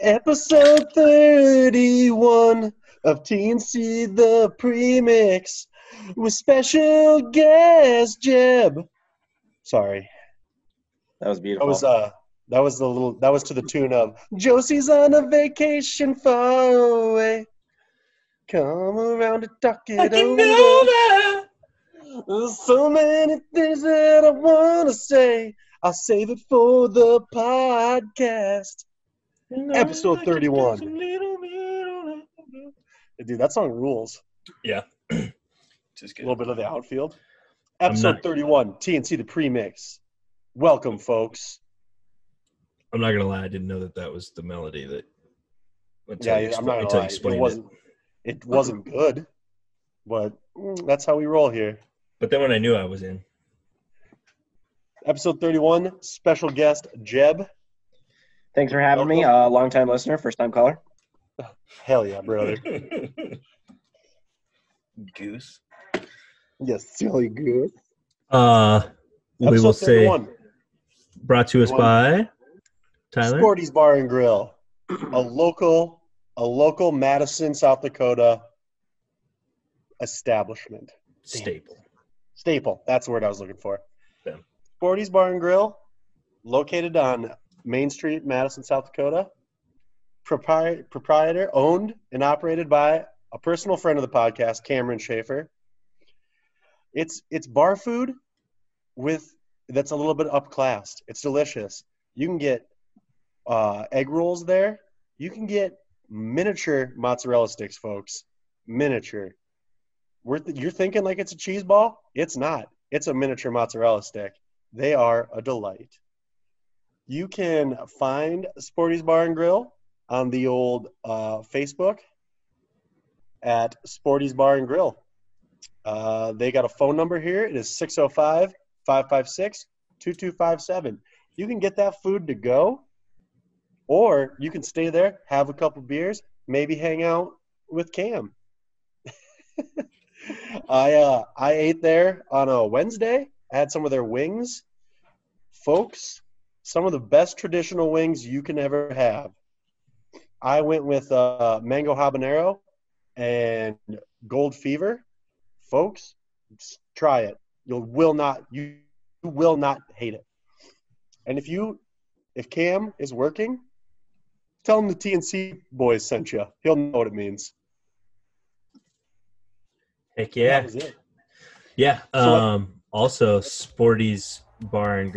Episode 31 of TNC The Premix with special guest Jeb. Sorry. That was beautiful. That was uh that was the little that was to the tune of Josie's on a vacation far away. Come around to talk it over. There's so many things that I wanna say. I'll save it for the podcast. Episode 31. Dude, that song rules. Yeah. Just A little bit of the outfield. Episode not- 31, TNC the premix. Welcome, folks. I'm not gonna lie, I didn't know that that was the melody that. Yeah, you I'm not gonna until you lie. It wasn't it wasn't good, but mm, that's how we roll here. But then when I knew I was in, Episode 31, special guest Jeb. Thanks for having me. Uh, long time listener, first time caller. Hell yeah, brother. Goose. yes, silly goose. Uh, we will say 31, brought to us by Tyler. Sporty's Bar and Grill, a local, a local Madison, South Dakota establishment. Staple. Staple. That's the word I was looking for. Yeah. Sporty's Bar and Grill, located on Main Street, Madison, South Dakota. Propri- proprietor, owned and operated by a personal friend of the podcast, Cameron Schaefer. It's it's bar food with that's a little bit upclassed. It's delicious. You can get uh, egg rolls there. You can get miniature mozzarella sticks, folks. Miniature. You're thinking like it's a cheese ball? It's not. It's a miniature mozzarella stick. They are a delight. You can find Sporty's Bar and Grill on the old uh, Facebook at Sporty's Bar and Grill. Uh, they got a phone number here. It is 605 556 2257. You can get that food to go, or you can stay there, have a couple beers, maybe hang out with Cam. I uh, I ate there on a Wednesday. I had some of their wings, folks. Some of the best traditional wings you can ever have. I went with uh, mango habanero and gold fever, folks. Try it. You will not you will not hate it. And if you if Cam is working, tell him the TNC boys sent you. He'll know what it means. Heck yeah. Yeah. So- Um, also, Sporty's Bar and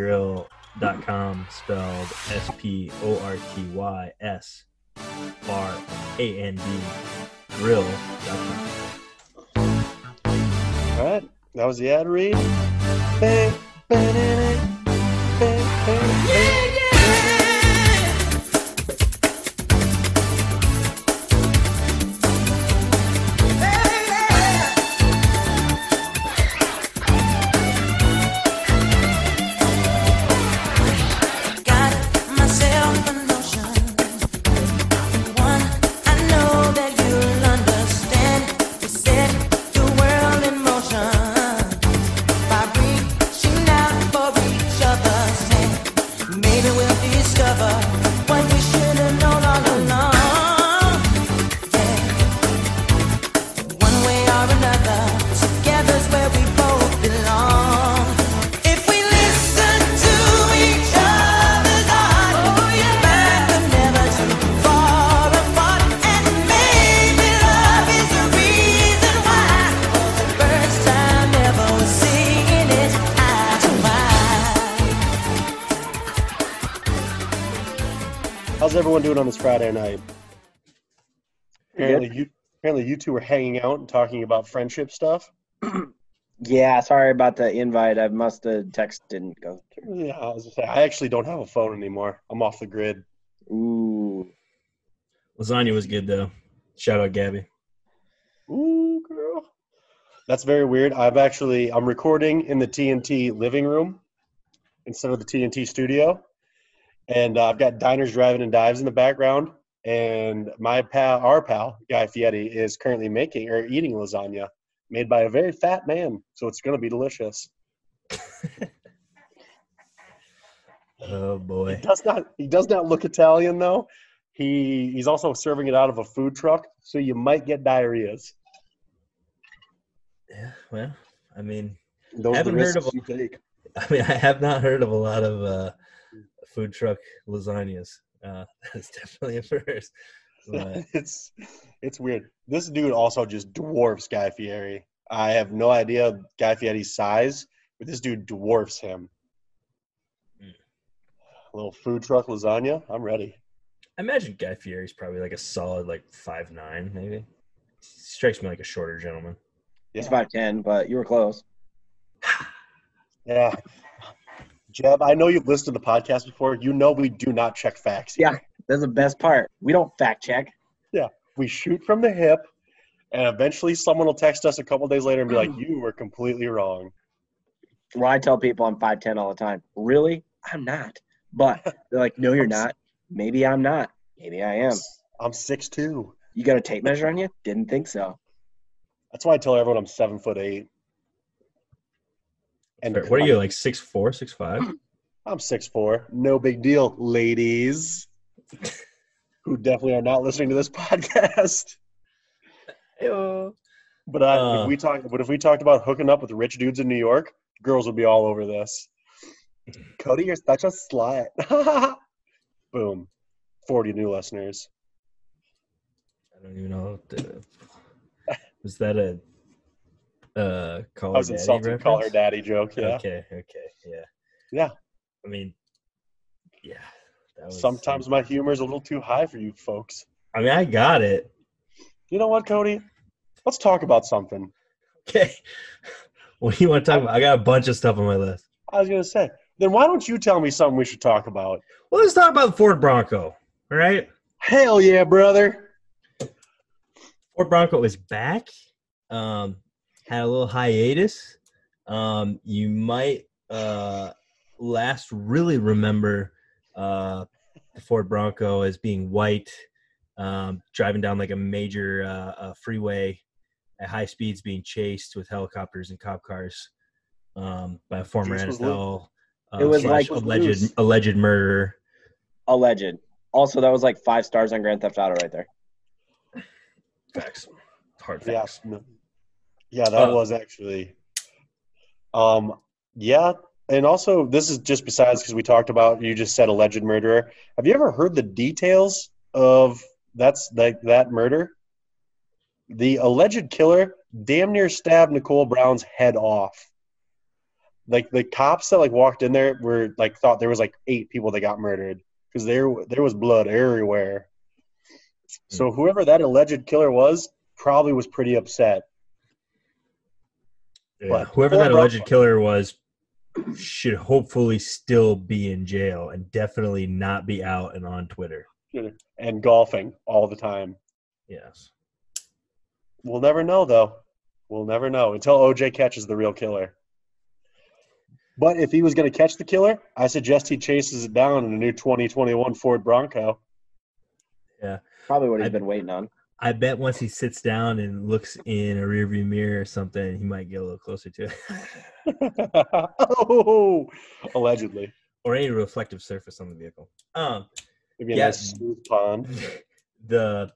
Grill.com spelled S P O R T Y S R A N D Grill.com. All right, that was the ad read. Bang, bang, bang, on this Friday night? Pretty Apparently, you apparently you two were hanging out and talking about friendship stuff. Yeah, sorry about the invite. I must have text didn't go through. Yeah, I was gonna say I actually don't have a phone anymore. I'm off the grid. Ooh. Lasagna was good though. Shout out Gabby. Ooh, girl. That's very weird. I've actually I'm recording in the TNT living room instead of the TNT studio, and uh, I've got diners, driving, and dives in the background. And my pal, our pal Guy Fieri, is currently making or eating lasagna made by a very fat man. So it's going to be delicious. Oh boy. He does not. He does not look Italian though. He he's also serving it out of a food truck, so you might get diarrheas. Yeah, well, I mean, Those are Haven't heard of take. I mean, I have not heard of a lot of uh, food truck lasagnas. Uh, that's definitely a first. But it's it's weird. This dude also just dwarfs Guy Fieri. I have no idea Guy Fieri's size, but this dude dwarfs him. Mm. A little food truck lasagna. I'm ready. I imagine Guy Fieri's probably like a solid like five nine, maybe. Strikes me like a shorter gentleman. He's Yeah. five ten, but you were close. Yeah. Jeb, I know you've listened to the podcast before. You know we do not check facts. here. Yeah. That's the best part. We don't fact check. Yeah, we shoot from the hip, and eventually someone will text us a couple days later and be like, "You were completely wrong." Well, I tell people I'm five ten all the time. Really? I'm not. But they're like, no, you're not. Maybe I'm not. Maybe I am. I'm six two. You got a tape measure on you? Didn't think so. That's why I tell everyone I'm seven foot eight. And what are you like six four, six five? I'm six four. No big deal, ladies. Who definitely are not listening to this podcast. But uh, Uh. if we talk, but if we talked about hooking up with rich dudes in New York, girls would be all over this. Cody, you're such a slut. Boom, forty new listeners. I don't even know. What the, was that a uh call I was her daddy insulted. Call her daddy joke. Yeah. Okay, okay, yeah. Yeah. I mean, yeah. That was, Sometimes my humor is a little too high for you folks. I mean, I got it. You know what, Cody? Let's talk about something. Okay. What do you want to talk about? I got a bunch of stuff on my list. I was gonna say. Then why don't you tell me something we should talk about? Well, let's talk about the Ford Bronco. All right. Hell yeah, brother. Ford Bronco is back. Um, had a little hiatus. Um, you might uh, last really remember uh, the Ford Bronco as being white, um, driving down like a major uh, freeway at high speeds, being chased with helicopters and cop cars um, by a former Juice was NFL uh, It was slash like alleged loose. alleged murderer. Alleged. Also, that was like five stars on Grand Theft Auto right there. Facts. Hard Yeah, facts. no. Yeah, that Uh, was actually. Um, yeah, and also this is just besides because we talked about you just said alleged murderer. Have you ever heard the details of that's like that murder? The alleged killer damn near stabbed Nicole Brown's head off. Like the cops that like walked in there were like thought there was like eight people that got murdered because there there was blood everywhere. So whoever that alleged killer was probably was pretty upset. Yeah, But whoever that Bronco- alleged killer was should hopefully still be in jail and definitely not be out and on Twitter. Hmm. and golfing all the time. Yes. We'll never know, though. We'll never know until OJ catches the real killer. But if he was going to catch the killer, I suggest he chases it down in a new 2021 Ford Bronco. Yeah. Probably what he's I- been waiting on. I bet once he sits down and looks in a rearview mirror or something, he might get a little closer to it. oh, allegedly. or any reflective surface on the vehicle. Um, Maybe a Yeah. nice smooth pond. the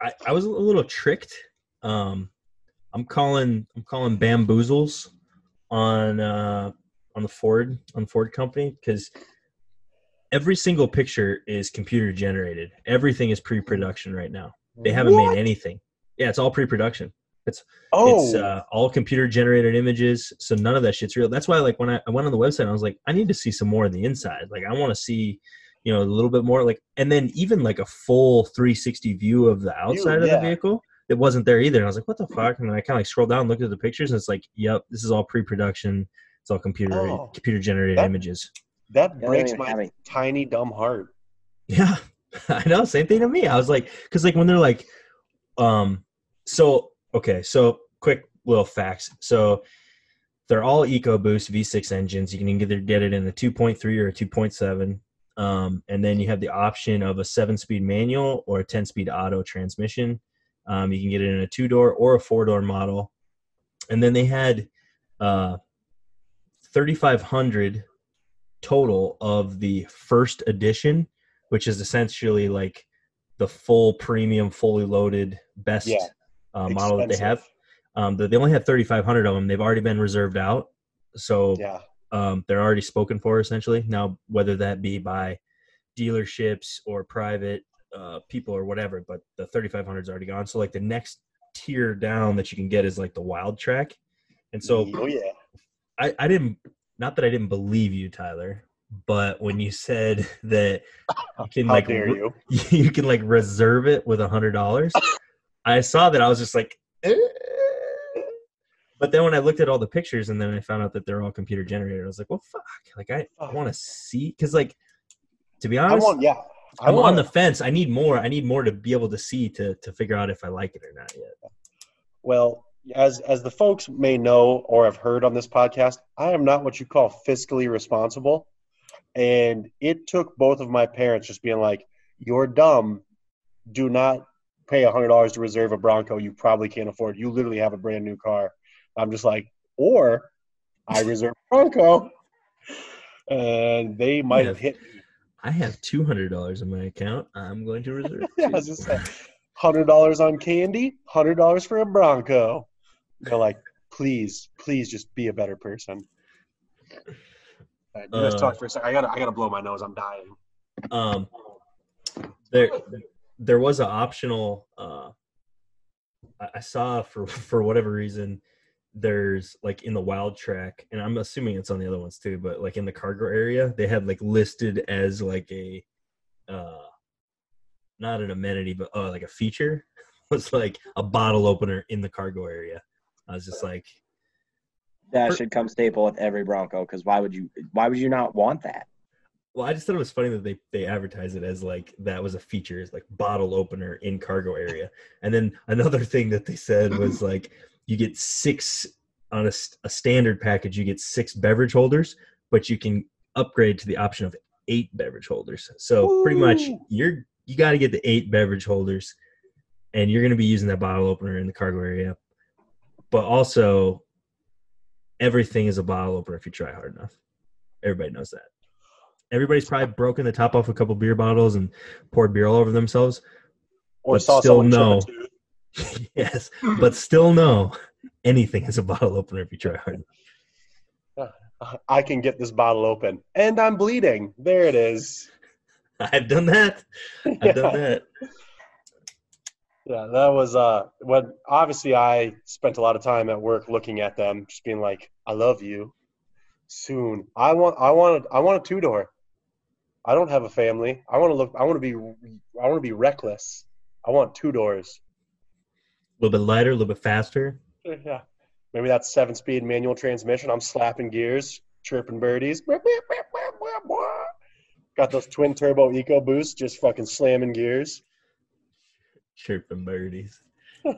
I, I was a little tricked. Um, I'm calling I'm calling bamboozles on uh, on the Ford on the Ford company because every single picture is computer generated. Everything is pre-production right now. They haven't What? made anything. Yeah, it's all pre-production. Oh, It's uh, all computer generated images, so none of that shit's real. That's why, like, when I, I went on the website, I was like, I need to see some more of the inside. Like, I want to see, you know, a little bit more. Like, and then even like a full 360 view of the outside of yeah. the vehicle, it wasn't there either. And I was like, what the fuck? And then I kind of like scrolled down, looked at the pictures, and it's like, yep, this is all pre-production. It's all computer Oh. computer generated That- images. That breaks my have tiny dumb heart. Yeah, I know. Same thing to me. I was like, because like when they're like, um, so okay, so quick little facts. So they're all EcoBoost V6 engines. You can either get it in a 2.3 or a 2.7. Um, and then you have the option of a seven-speed manual or a 10-speed auto transmission. Um, you can get it in a two-door or a four-door model. And then they had uh, 3,500 total of the first edition which is essentially like the full premium, fully loaded best Yeah. uh, model that they have. Um, they they only have 3,500 of them. They've already been reserved out, so Yeah. um, they're already spoken for essentially. Now, whether that be by dealerships or private uh, people or whatever, but the 3,500 is already gone. So like the next tier down that you can get is like the Wildtrak. And so oh yeah. I, I didn't, not that I didn't believe you, Tyler, but when you said that you can like you? you can like reserve it with a hundred dollars. I saw that I was just like, "Eh." but then when I looked at all the pictures and then I found out that they're all computer generated, I was like, well, fuck. Like I, want to see because like to be I honest, want. Yeah. I I'm on the fence. I need more. I need more to be able to see to to figure out if I like it or not yet. Well, as as the folks may know or have heard on this podcast, I am not what you call fiscally responsible, and it took both of my parents just being like, "You're dumb. Do not pay a hundred dollars to reserve a Bronco. You probably can't afford. You literally have a brand new car." I'm just like, or I reserve a Bronco, and they might have hit me. I have two hundred dollars in my account. I'm going to reserve. Yeah, I was just saying, hundred dollars on candy, hundred dollars for a Bronco. They're like, please, please, just be a better person. All right, you guys Uh, talk for a second. I gotta, I gotta blow my nose. I'm dying. um there there was an optional uh I- i saw for for whatever reason there's like in the Wildtrak and i'm assuming it's on the other ones too but like in the cargo area they had like listed as like a uh not an amenity but uh, like a feature was like a bottle opener in the cargo area i was just like That should come staple with every Bronco because why would you? Why would you not want that? Well, I just thought it was funny that they they advertise it as like that was a feature, it's like bottle opener in cargo area. And then another thing that they said was like you get six on a standard package, you get six beverage holders, but you can upgrade to the option of eight beverage holders. So pretty much you're you got to get the eight beverage holders, and you're going to be using that bottle opener in the cargo area. But also, everything is a bottle opener if you try hard enough. Everybody knows that. Everybody's probably broken the top off a couple beer bottles and poured beer all over themselves. Or But saw still someone chip a no. yes, but still no. Anything is a bottle opener if you try hard. Uh, I can get this bottle open, and I'm bleeding. There it is. I've done that. I've done that. Yeah, that was uh when obviously I spent a lot of time at work looking at them, just being like, I love you. Soon. I want I want I want a two door. I don't have a family. I want to look I want to be I want to be reckless. I want two doors. A little bit lighter, a little bit faster. Yeah. Maybe that's seven speed manual transmission. I'm slapping gears, chirping birdies. Got those twin turbo eco boosts, just fucking slamming gears. Chirping birdies. oh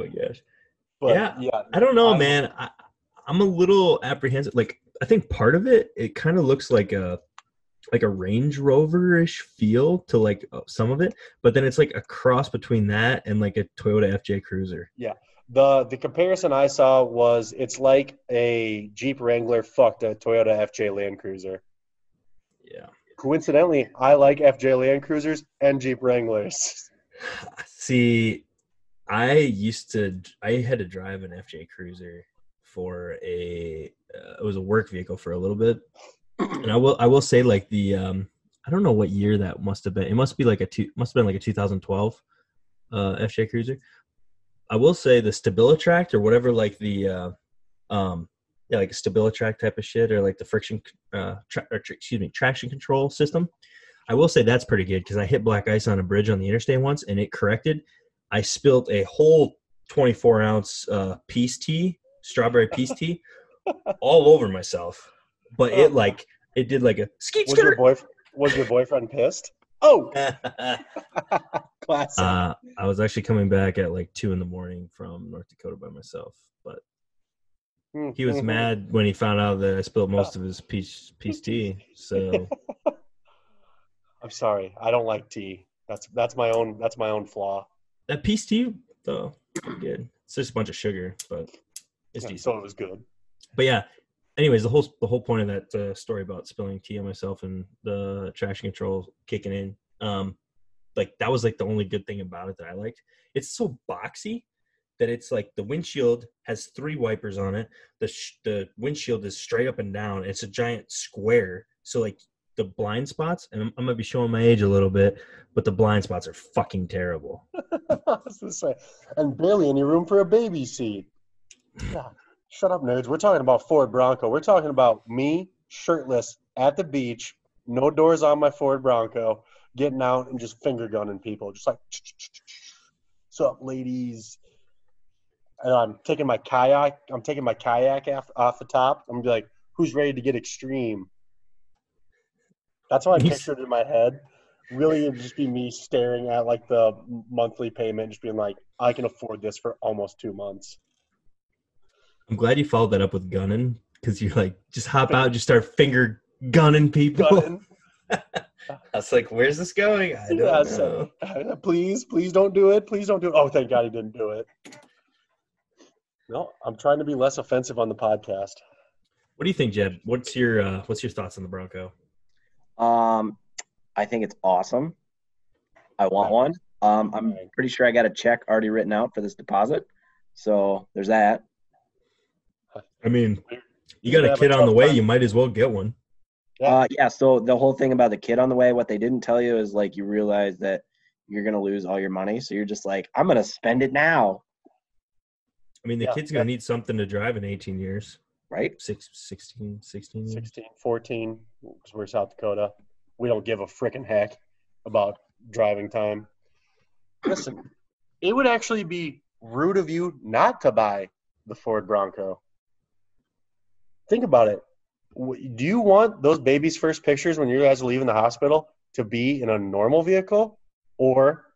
my gosh. But Yeah. yeah, I don't know, I- man. I, I'm a little apprehensive. Like, I think part of it, it kind of looks like a like a Range Rover-ish feel to like uh, some of it, but then it's like a cross between that and like a Toyota FJ Cruiser. Yeah. The the comparison I saw was it's like a Jeep Wrangler fucked a Toyota FJ Land Cruiser. Yeah. Coincidentally, I like FJ Land Cruisers and Jeep Wranglers. See, I used to. I had to drive an FJ Cruiser for a. Uh, it was a work vehicle for a little bit, and I will. I will say, like the. um I don't know what year that must have been. It must be like a two. Must have been like a 2012 uh, FJ Cruiser. I will say the StabiliTrak or whatever, like the. Uh, um yeah, like a StabiliTrak type of shit, or like the friction, uh, tra- or, excuse me, traction control system. I will say that's pretty good because I hit black ice on a bridge on the interstate once and it corrected. I spilt a whole 24 ounce uh, peace tea, strawberry peace tea, all over myself. But it like it did like a skeet Was your skirt. was your boyfriend pissed? Oh, classic. uh, I was actually coming back at like two in the morning from North Dakota by myself, he was Mhm. mad when he found out that I spilled most of his peach peace tea. So I'm sorry. I don't like tea. That's that's my own that's my own flaw. that peace tea though, pretty good. It's just a bunch of sugar, but it's Yeah, decent. so it was good. but yeah, anyways, the whole the whole point of that uh, story about spilling tea on myself and the traction control kicking in, um, like that was like the only good thing about it that I liked. It's so boxy that it's like the windshield has three wipers on it. The sh- the windshield is straight up and down. It's a giant square. So like the blind spots, and I'm, I'm gonna be showing my age a little bit, but the blind spots are fucking terrible. And barely any room for a baby seat. God, shut up, nerds. We're talking about Ford Bronco. We're talking about me shirtless at the beach, no doors on my Ford Bronco, getting out and just finger gunning people, just like, "What's up, ladies?" And I'm taking my kayak. I'm taking my kayak off, off the top. I'm gonna be like, "Who's ready to get extreme?" That's how I pictured in my head. Really, it'd just be me staring at like the monthly payment, just being like, "I can afford this for almost two months." I'm glad you followed that up with gunning because you're like just hop out, just start finger gunning people. Gunning. I was like, where's this going? I don't Yeah, know. so, please, please don't do it. Please don't do it. Oh, thank God he didn't do it. No, I'm trying to be less offensive on the podcast. What do you think, Jeb? What's your uh, what's your thoughts on the Bronco? Um, I think it's awesome. I want one. Um, I'm pretty sure I got a check already written out for this deposit. So there's that. I mean, you You got a kid on the way. You might as well get one. Uh, yeah. So the whole thing about the kid on the way, what they didn't tell you is like you realize that you're gonna lose all your money. So you're just like, I'm gonna spend it now, I mean, the Yeah, kid's gonna need something to drive in 18 years. right? Six, 16, 16 years. 16, 14, because we're South Dakota. We don't give a freaking heck about driving time. Listen, it would actually be rude of you not to buy the Ford Bronco. Think about it. Do you want those babies' first pictures when you guys are leaving the hospital to be in a normal vehicle or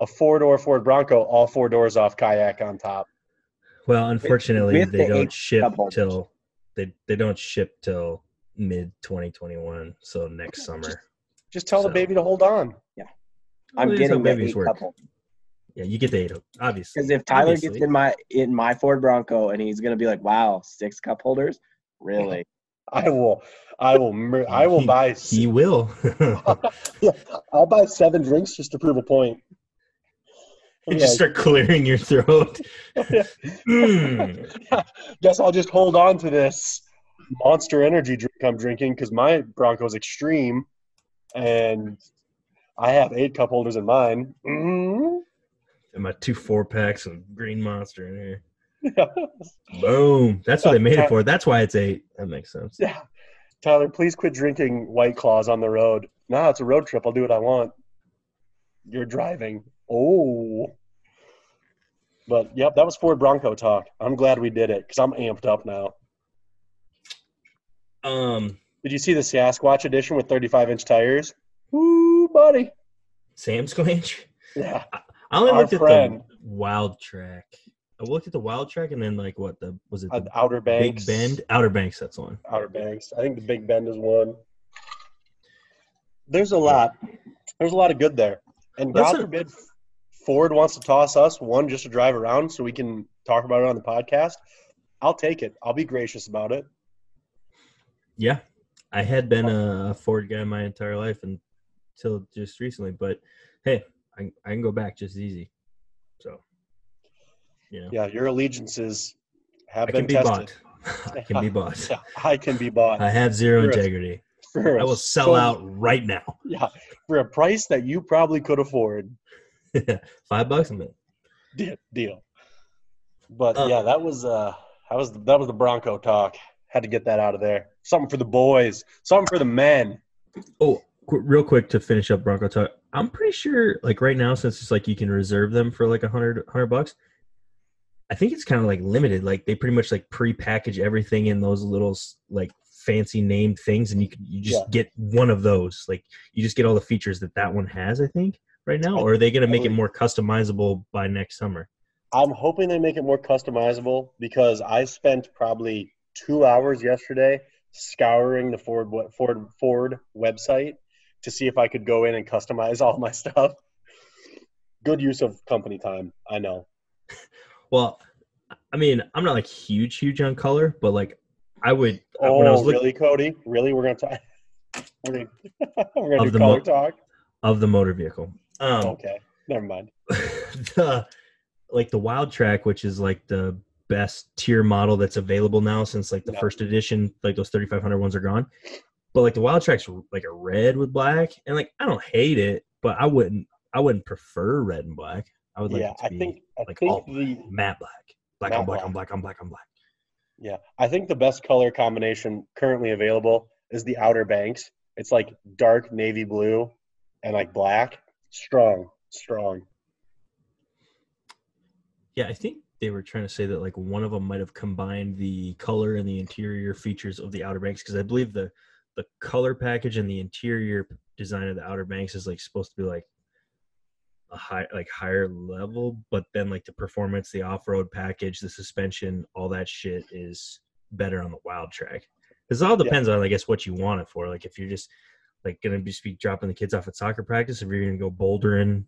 a four door Ford Bronco, all four doors off, kayak on top? Well, unfortunately, with they the don't ship cup till they they don't ship till mid 2021. So next summer. Just tell the baby to hold on. Yeah, I'm Well, it is how getting the babies eight work. couple Yeah, you get the eight, obviously. because if Tyler Obviously. gets in my in my Ford Bronco and he's gonna be like, "Wow, six cup holders, really?" I will, I will, I will He- buy. he will. yeah, I'll buy seven drinks just to prove a point. You just start clearing your throat. Mm. Guess I'll just hold on to this Monster Energy drink I'm drinking because my Bronco's extreme, and I have eight cup holders in mine. Mm. And my two four packs of Green Monster in here. yeah. Boom. That's what they made it for. That's why it's eight. That makes sense. Yeah, Tyler, please quit drinking White Claws on the road. No, it's a road trip. I'll do what I want. You're driving. Oh. But yep, that was Ford Bronco talk. I'm glad we did it because I'm amped up now. Um, Did you see the Sasquatch edition with 35 inch tires? Woo, buddy. Sam Squanch. Yeah. I only Our looked at the Wildtrak. I looked at the Wildtrak and then like what the was it Uh, the Outer Banks. Big Bend? Outer Banks. That's one. Outer Banks. I think the Big Bend is one. There's a lot. There's a lot of good there. And God forbid Ford wants to toss us one just to drive around so we can talk about it on the podcast. I'll take it. I'll be gracious about it. Yeah, I had been a Ford guy my entire life until just recently, but hey, I, I can go back just as easy. So, you know, Yeah, your allegiances have I been be tested. bought. I can be bought. Yeah, I can be bought. I have zero You're integrity. for I a will sell so- out right now. Yeah, for a price that you probably could afford. Five bucks a minute. Deal. deal. But Uh, yeah, that was uh, that was that was the Bronco talk. Had to get that out of there. Something for the boys. Something for the men. Oh, qu- real quick to finish up Bronco talk. I'm pretty sure, like right now, since it's like you can reserve them for like a hundred hundred bucks. I think it's kind of like limited. Like they pretty much like pre-package everything in those little like fancy named things, and you can you just Yeah. get one of those. Like you just get all the features that that one has. I think right now, or are they going to make it more customizable by next summer? I'm hoping they make it more customizable because I spent probably two hours yesterday scouring the Ford Ford Ford website to see if I could go in and customize all my stuff. Good use of company time. I know. Well, I mean, I'm not like huge, huge on color, but like I would uh, Oh, when I was looking really, Cody? Really? We're gonna talk. We're gonna, we're gonna do color mo- talk. of the motor vehicle. Um, Okay, never mind. the like the Wildtrak, which is like the best tier model that's available now since like the first edition, like those 3500 ones are gone. But like the Wildtrak's like a red with black, and like I don't hate it, but I wouldn't I wouldn't prefer red and black. I would like yeah, it to I be think I like think all the matte black, black Matte on black, black. on black on black on black. yeah I think the best color combination currently available is the Outer Banks. It's like dark navy blue and like black. Strong, strong. Yeah, I think they were trying to say that like one of them might have combined the color and the interior features of the Outer Banks because I believe the the color package and the interior design of the Outer Banks is like supposed to be like a high like higher level, but then like the performance, the off road package, the suspension, all that shit is better on the Wildtrak. Because it all Yeah. depends on I guess what you want it for. Like if you're just like gonna just be dropping the kids off at soccer practice, if you're gonna go bouldering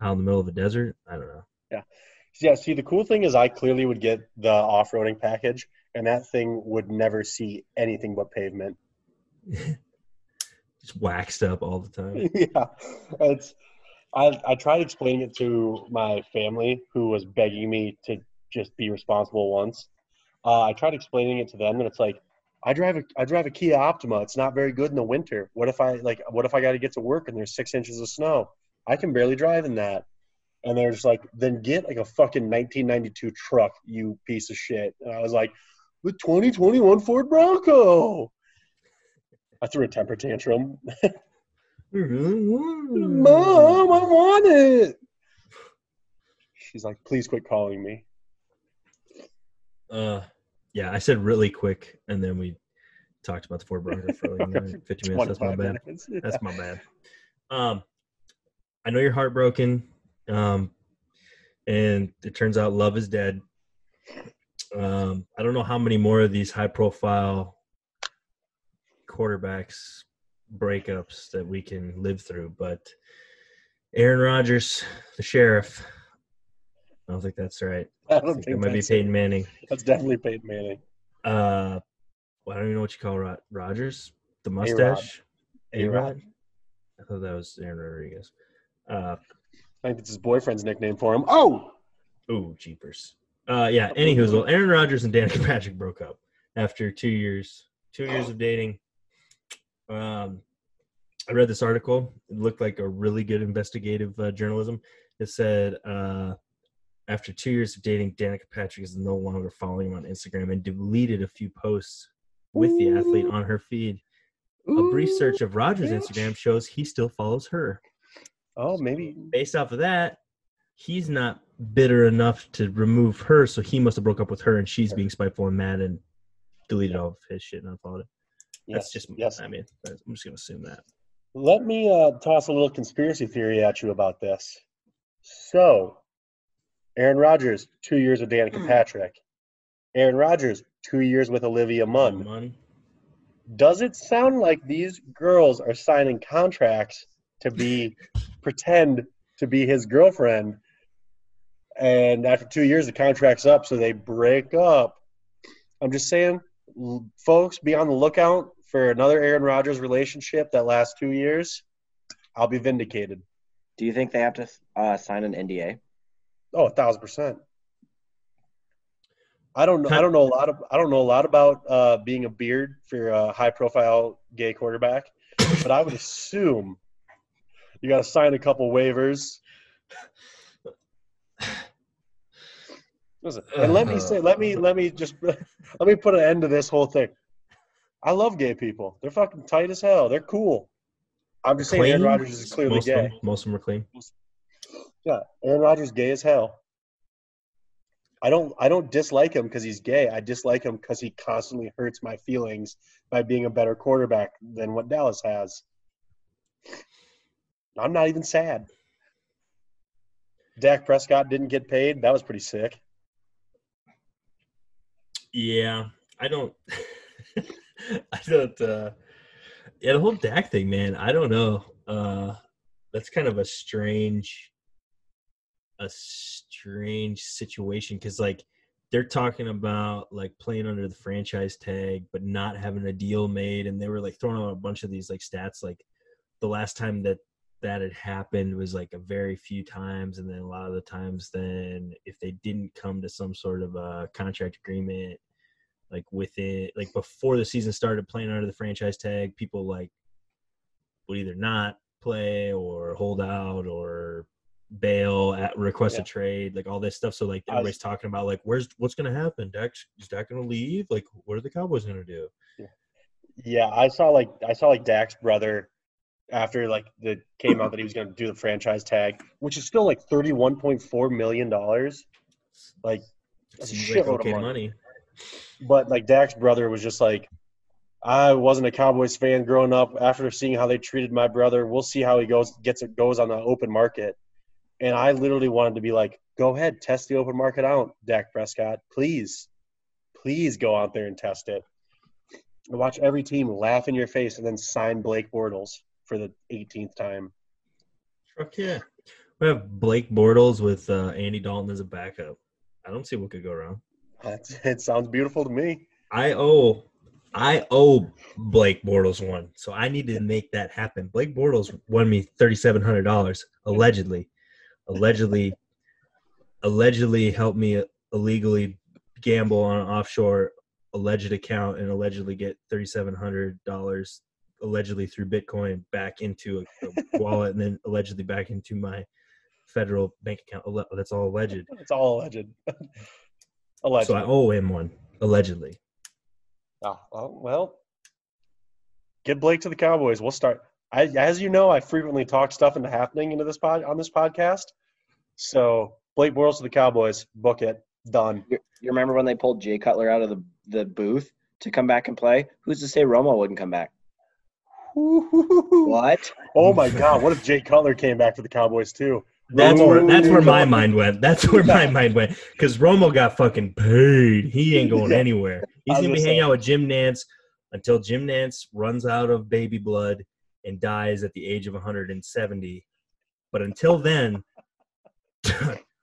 out in the middle of the desert, I don't know. Yeah, Yeah, see, the cool thing is I clearly would get the off-roading package, and that thing would never see anything but pavement. just waxed up all the time. yeah, it's. I I tried explaining it to my family, who was begging me to just be responsible once. Uh, I tried explaining it to them, and it's like, I drive a I drive a Kia Optima. It's not very good in the winter. What if I like? What if I got to get to work and there's six inches of snow? I can barely drive in that. And they're just like, then get like a fucking 1992 truck, you piece of shit. And I was like, the 2021 Ford Bronco. I threw a temper tantrum. Mom, Mom, I want it. She's like, please quit calling me. Uh, yeah, I said really quick, and then we talked about the Ford Bronco for like nine- 50 minutes. That's my bad. minutes. That's my bad. Um, I know you're heartbroken. Um, and it turns out love is dead. Um, I don't know how many more of these high profile quarterbacks breakups that we can live through, but Aaron Rodgers, the sheriff. I don't think that's right. I I don't think think that might be Peyton Manning. that's definitely Peyton Manning. Uh, well, I don't even know what you call Rod- Rodgers. The mustache. A-Rod. A-Rod. I thought that was Aaron Rodriguez. Uh, I think it's his boyfriend's nickname for him. Oh, ooh, jeepers. Uh, yeah. Anywho, well, Aaron Rodgers and Danica Patrick broke up after two years, two years of dating. Um, I read this article. It looked like a really good investigative uh, journalism. It said uh, after two years of dating, Danica Patrick is no longer following him on Instagram and deleted a few posts with the athlete on her feed. A brief search of Rodgers' bitch. Instagram shows he still follows her. oh, maybe. Based off of that, he's not bitter enough to remove her, so he must have broke up with her, and she's being spiteful and mad and deleted all of his shit and unfollowed it. That's Yes, just yes. I mean, I'm just gonna assume that. Let me uh, toss a little conspiracy theory at you about this. So, Aaron Rodgers, two years with Danica Patrick. Aaron Rodgers, two years with Olivia Munn. Munn. Does it sound like these girls are signing contracts to be pretend to be his girlfriend? And after two years, the contract's up, so they break up. I'm just saying, l- folks, be on the lookout for another Aaron Rodgers relationship that lasts two years. I'll be vindicated. Do you think they have to uh, sign an NDA? Oh, a thousand percent. I don't know. I don't know a lot of. I don't know a lot about uh, being a beard for a high-profile gay quarterback, but I would assume you got to sign a couple waivers. Listen, and let me say, let me let me just let me put an end to this whole thing. I love gay people. They're fucking tight as hell. They're cool. I'm just saying, Aaron Rodgers is clearly most gay. Of them, most of them are clean. Yeah, Aaron Rodgers gay as hell. I don't I don't dislike him because he's gay. I dislike him because he constantly hurts my feelings by being a better quarterback than what Dallas has. I'm not even sad. Dak Prescott didn't get paid. That was pretty sick. Yeah, I don't. I don't. uh Yeah, the whole Dak thing, man. I don't know. Uh That's kind of a strange, a strange situation because like they're talking about like playing under the franchise tag, but not having a deal made, and they were like throwing out a bunch of these like stats. Like the last time that that had happened was like a very few times, and then a lot of the times, then if they didn't come to some sort of a contract agreement, like within like before the season started, playing under the franchise tag, people like would either not play or hold out or bail at request Yeah. a trade like all this stuff so like I was- everybody's talking about like where's what's gonna happen Dak is Dak gonna leave like what are the Cowboys gonna do Yeah, I saw like I saw like Dak's brother after like the came out that he was to do the franchise tag, which is still like thirty one point four million dollars. Like, That's a Seems like shitload of money. money. but like Dak's brother was just like, I wasn't a Cowboys fan growing up. After seeing how they treated my brother, we'll see how he goes gets it goes on the open market. And I literally wanted to be like, go ahead, test the open market out, Dak Prescott, please, please go out there and test it. Watch every team laugh in your face and then sign Blake Bortles for the 18th time. Fuck yeah. We have Blake Bortles with uh, Andy Dalton as a backup. I don't see what could go wrong. That's, it sounds beautiful to me. I owe I owe Blake Bortles one, so I need to make that happen. Blake Bortles won me thirty seven hundred dollars allegedly, allegedly, allegedly helped me illegally gamble on an offshore alleged account and allegedly get thirty seven hundred dollars allegedly through Bitcoin back into a, a wallet and then allegedly back into my federal bank account. That's all alleged. It's all alleged. alleged. So I owe him one allegedly. Ah, well, well, get Blake to the Cowboys. We'll start. I, as you know, I frequently talk stuff into happening into this pod on this podcast. So Blake Bortles to the Cowboys. Book it. Done. You, you remember when they pulled Jay Cutler out of the, the booth to come back and play? Who's to say Romo wouldn't come back? What? Oh my God! What if Jay Cutler came back for the Cowboys too? That's where that's where my mind went. That's where my mind went because Romo got fucking paid. He ain't going anywhere. He's gonna be gonna hanging out with Jim Nantz until Jim Nantz runs out of baby blood and dies at the age of 170. But until then,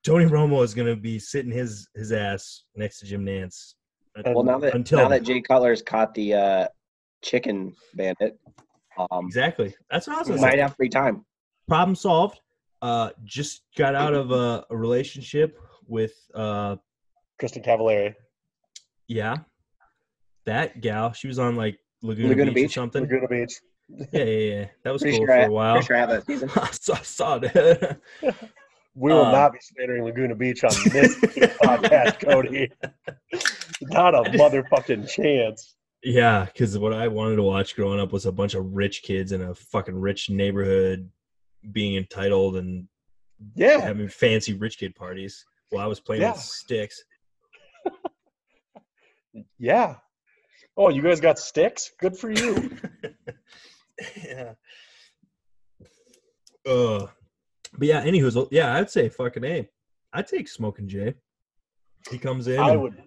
Tony Romo is gonna be sitting his his ass next to Jim Nantz. Well, now that Until- now that Jay Cutler's caught the uh, chicken bandit, um, Exactly. That's what I was gonna might have free time. Problem solved. Uh, just got out of a, a relationship with uh Kristin Cavallari. Yeah. That gal, she was on like Laguna, Laguna Beach, Beach? or something. Laguna Beach. Yeah, yeah, yeah. That was Pretty cool sure, for I, a while. pretty sure I have that season. I saw, I saw that. We will Um, not be slandering Laguna Beach on this podcast, Cody. Not a motherfucking chance. yeah, because what I wanted to watch growing up was a bunch of rich kids in a fucking rich neighborhood being entitled and Yeah. having fancy rich kid parties while I was playing Yeah. with sticks. Yeah. Oh, you guys got sticks? Good for you. yeah. Uh, but yeah, anywho's yeah, I'd say fucking A. I'd take Smoking Jay. He comes in. I and- would.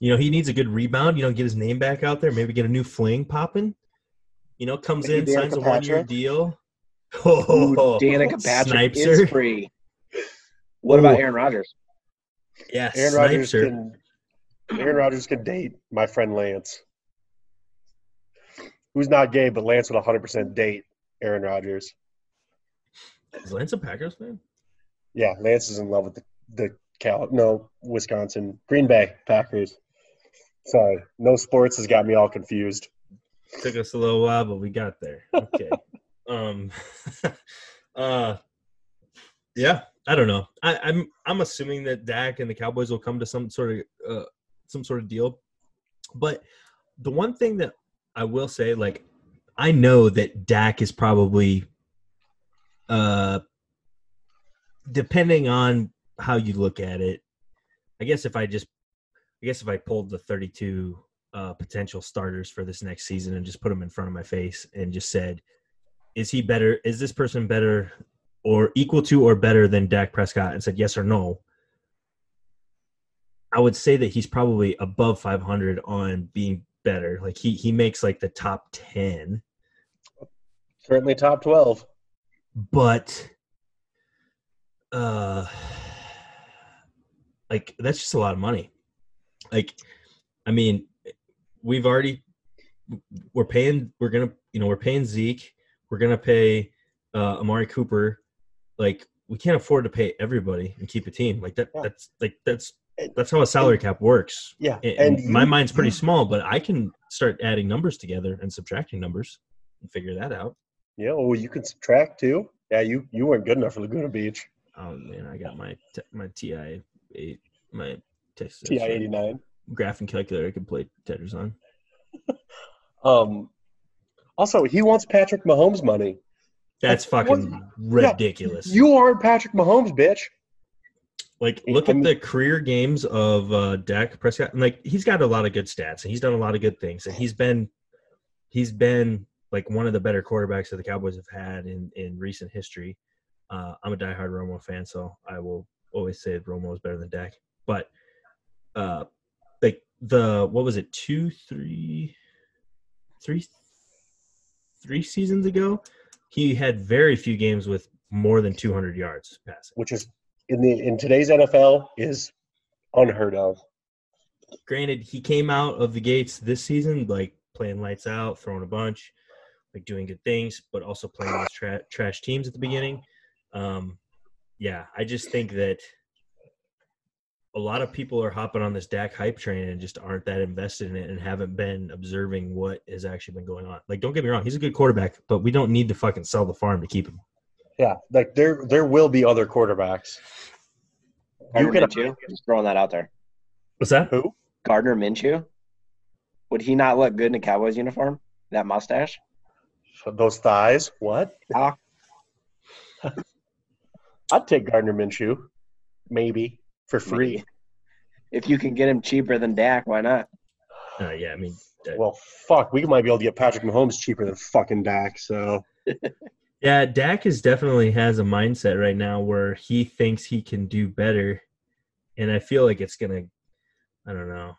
You know, he needs a good rebound. You know, get his name back out there. Maybe get a new fling popping. You know, comes Maybe in, signs a Danica one year Patrick? deal. Ooh, Oh, Danica Patrick Sniper. is free. What about Aaron Rodgers? yeah, Aaron Rodgers Sniper. can Aaron Rodgers can date my friend Lance. Who's not gay, but Lance would 100% date Aaron Rodgers. Is Lance a Packers fan? Yeah, Lance is in love with the, the Cal no, Wisconsin, Green Bay Packers. Sorry, no sports has got me all confused. Took us a little while, but we got there. Okay. um. uh. Yeah, I don't know. I, I'm I'm assuming that Dak and the Cowboys will come to some sort of uh, some sort of deal. But the one thing that I will say, like, I know that Dak is probably, uh, depending on how you look at it. I guess if I just, I guess if I pulled the 32 uh, potential starters for this next season and just put them in front of my face and just said, is he better? Is this person better or equal to or better than Dak Prescott? And said yes or no. I would say that he's probably above 500 on being better. Like he he makes like the top 10, Certainly top 12. but uh like that's just a lot of money. like, I mean, we've already we're paying we're gonna you know we're paying Zeke, we're gonna pay uh, Amari Cooper, like we can't afford to pay everybody and keep a team like that. Yeah. That's like that's that's how a salary cap works. Yeah, And, and my you- mind's pretty small, but I can start adding numbers together and subtracting numbers and figure that out. Yeah, well, you can subtract too. Yeah, you you weren't good enough for Laguna Beach. Oh man, I got my my TI eight my Texas Ti eighty nine. graphing calculator I can play Tetris on. Um, also, he wants Patrick Mahomes money. That's What- fucking ridiculous. You aren't Patrick Mahomes, bitch. Like look at the career games of uh Dak Prescott and like he's got a lot of good stats and he's done a lot of good things and he's been he's been like one of the better quarterbacks that the Cowboys have had in in recent history. Uh I'm a diehard Romo fan, so I will always say Romo is better than Dak. But uh like the what was it, two, three three three seasons ago, he had very few games with more than 200 yards passing. which is in the in today's NFL is unheard of. granted he came out of the gates this season like playing lights out throwing a bunch like doing good things but also playing those tra- trash teams at the beginning um yeah i just think that a lot of people are hopping on this Dak hype train and just aren't that invested in it and haven't been observing what has actually been going on. Like, don't get me wrong, he's a good quarterback, but we don't need to fucking sell the farm to keep him. Yeah, like there there will be other quarterbacks. You Gardner can Minshew, just throwing that out there. What's that? who? Gardner Minshew, would he not look good in a Cowboys uniform? That mustache. Those thighs. What? Ah. I'd take Gardner Minshew, maybe for free. Maybe. If you can get him cheaper than Dak, why not? Uh, yeah, I mean, uh, Well, fuck, we might be able to get Patrick Mahomes cheaper than fucking Dak. So Yeah, Dak is definitely has a mindset right now where he thinks he can do better, and I feel like it's gonna, I don't know,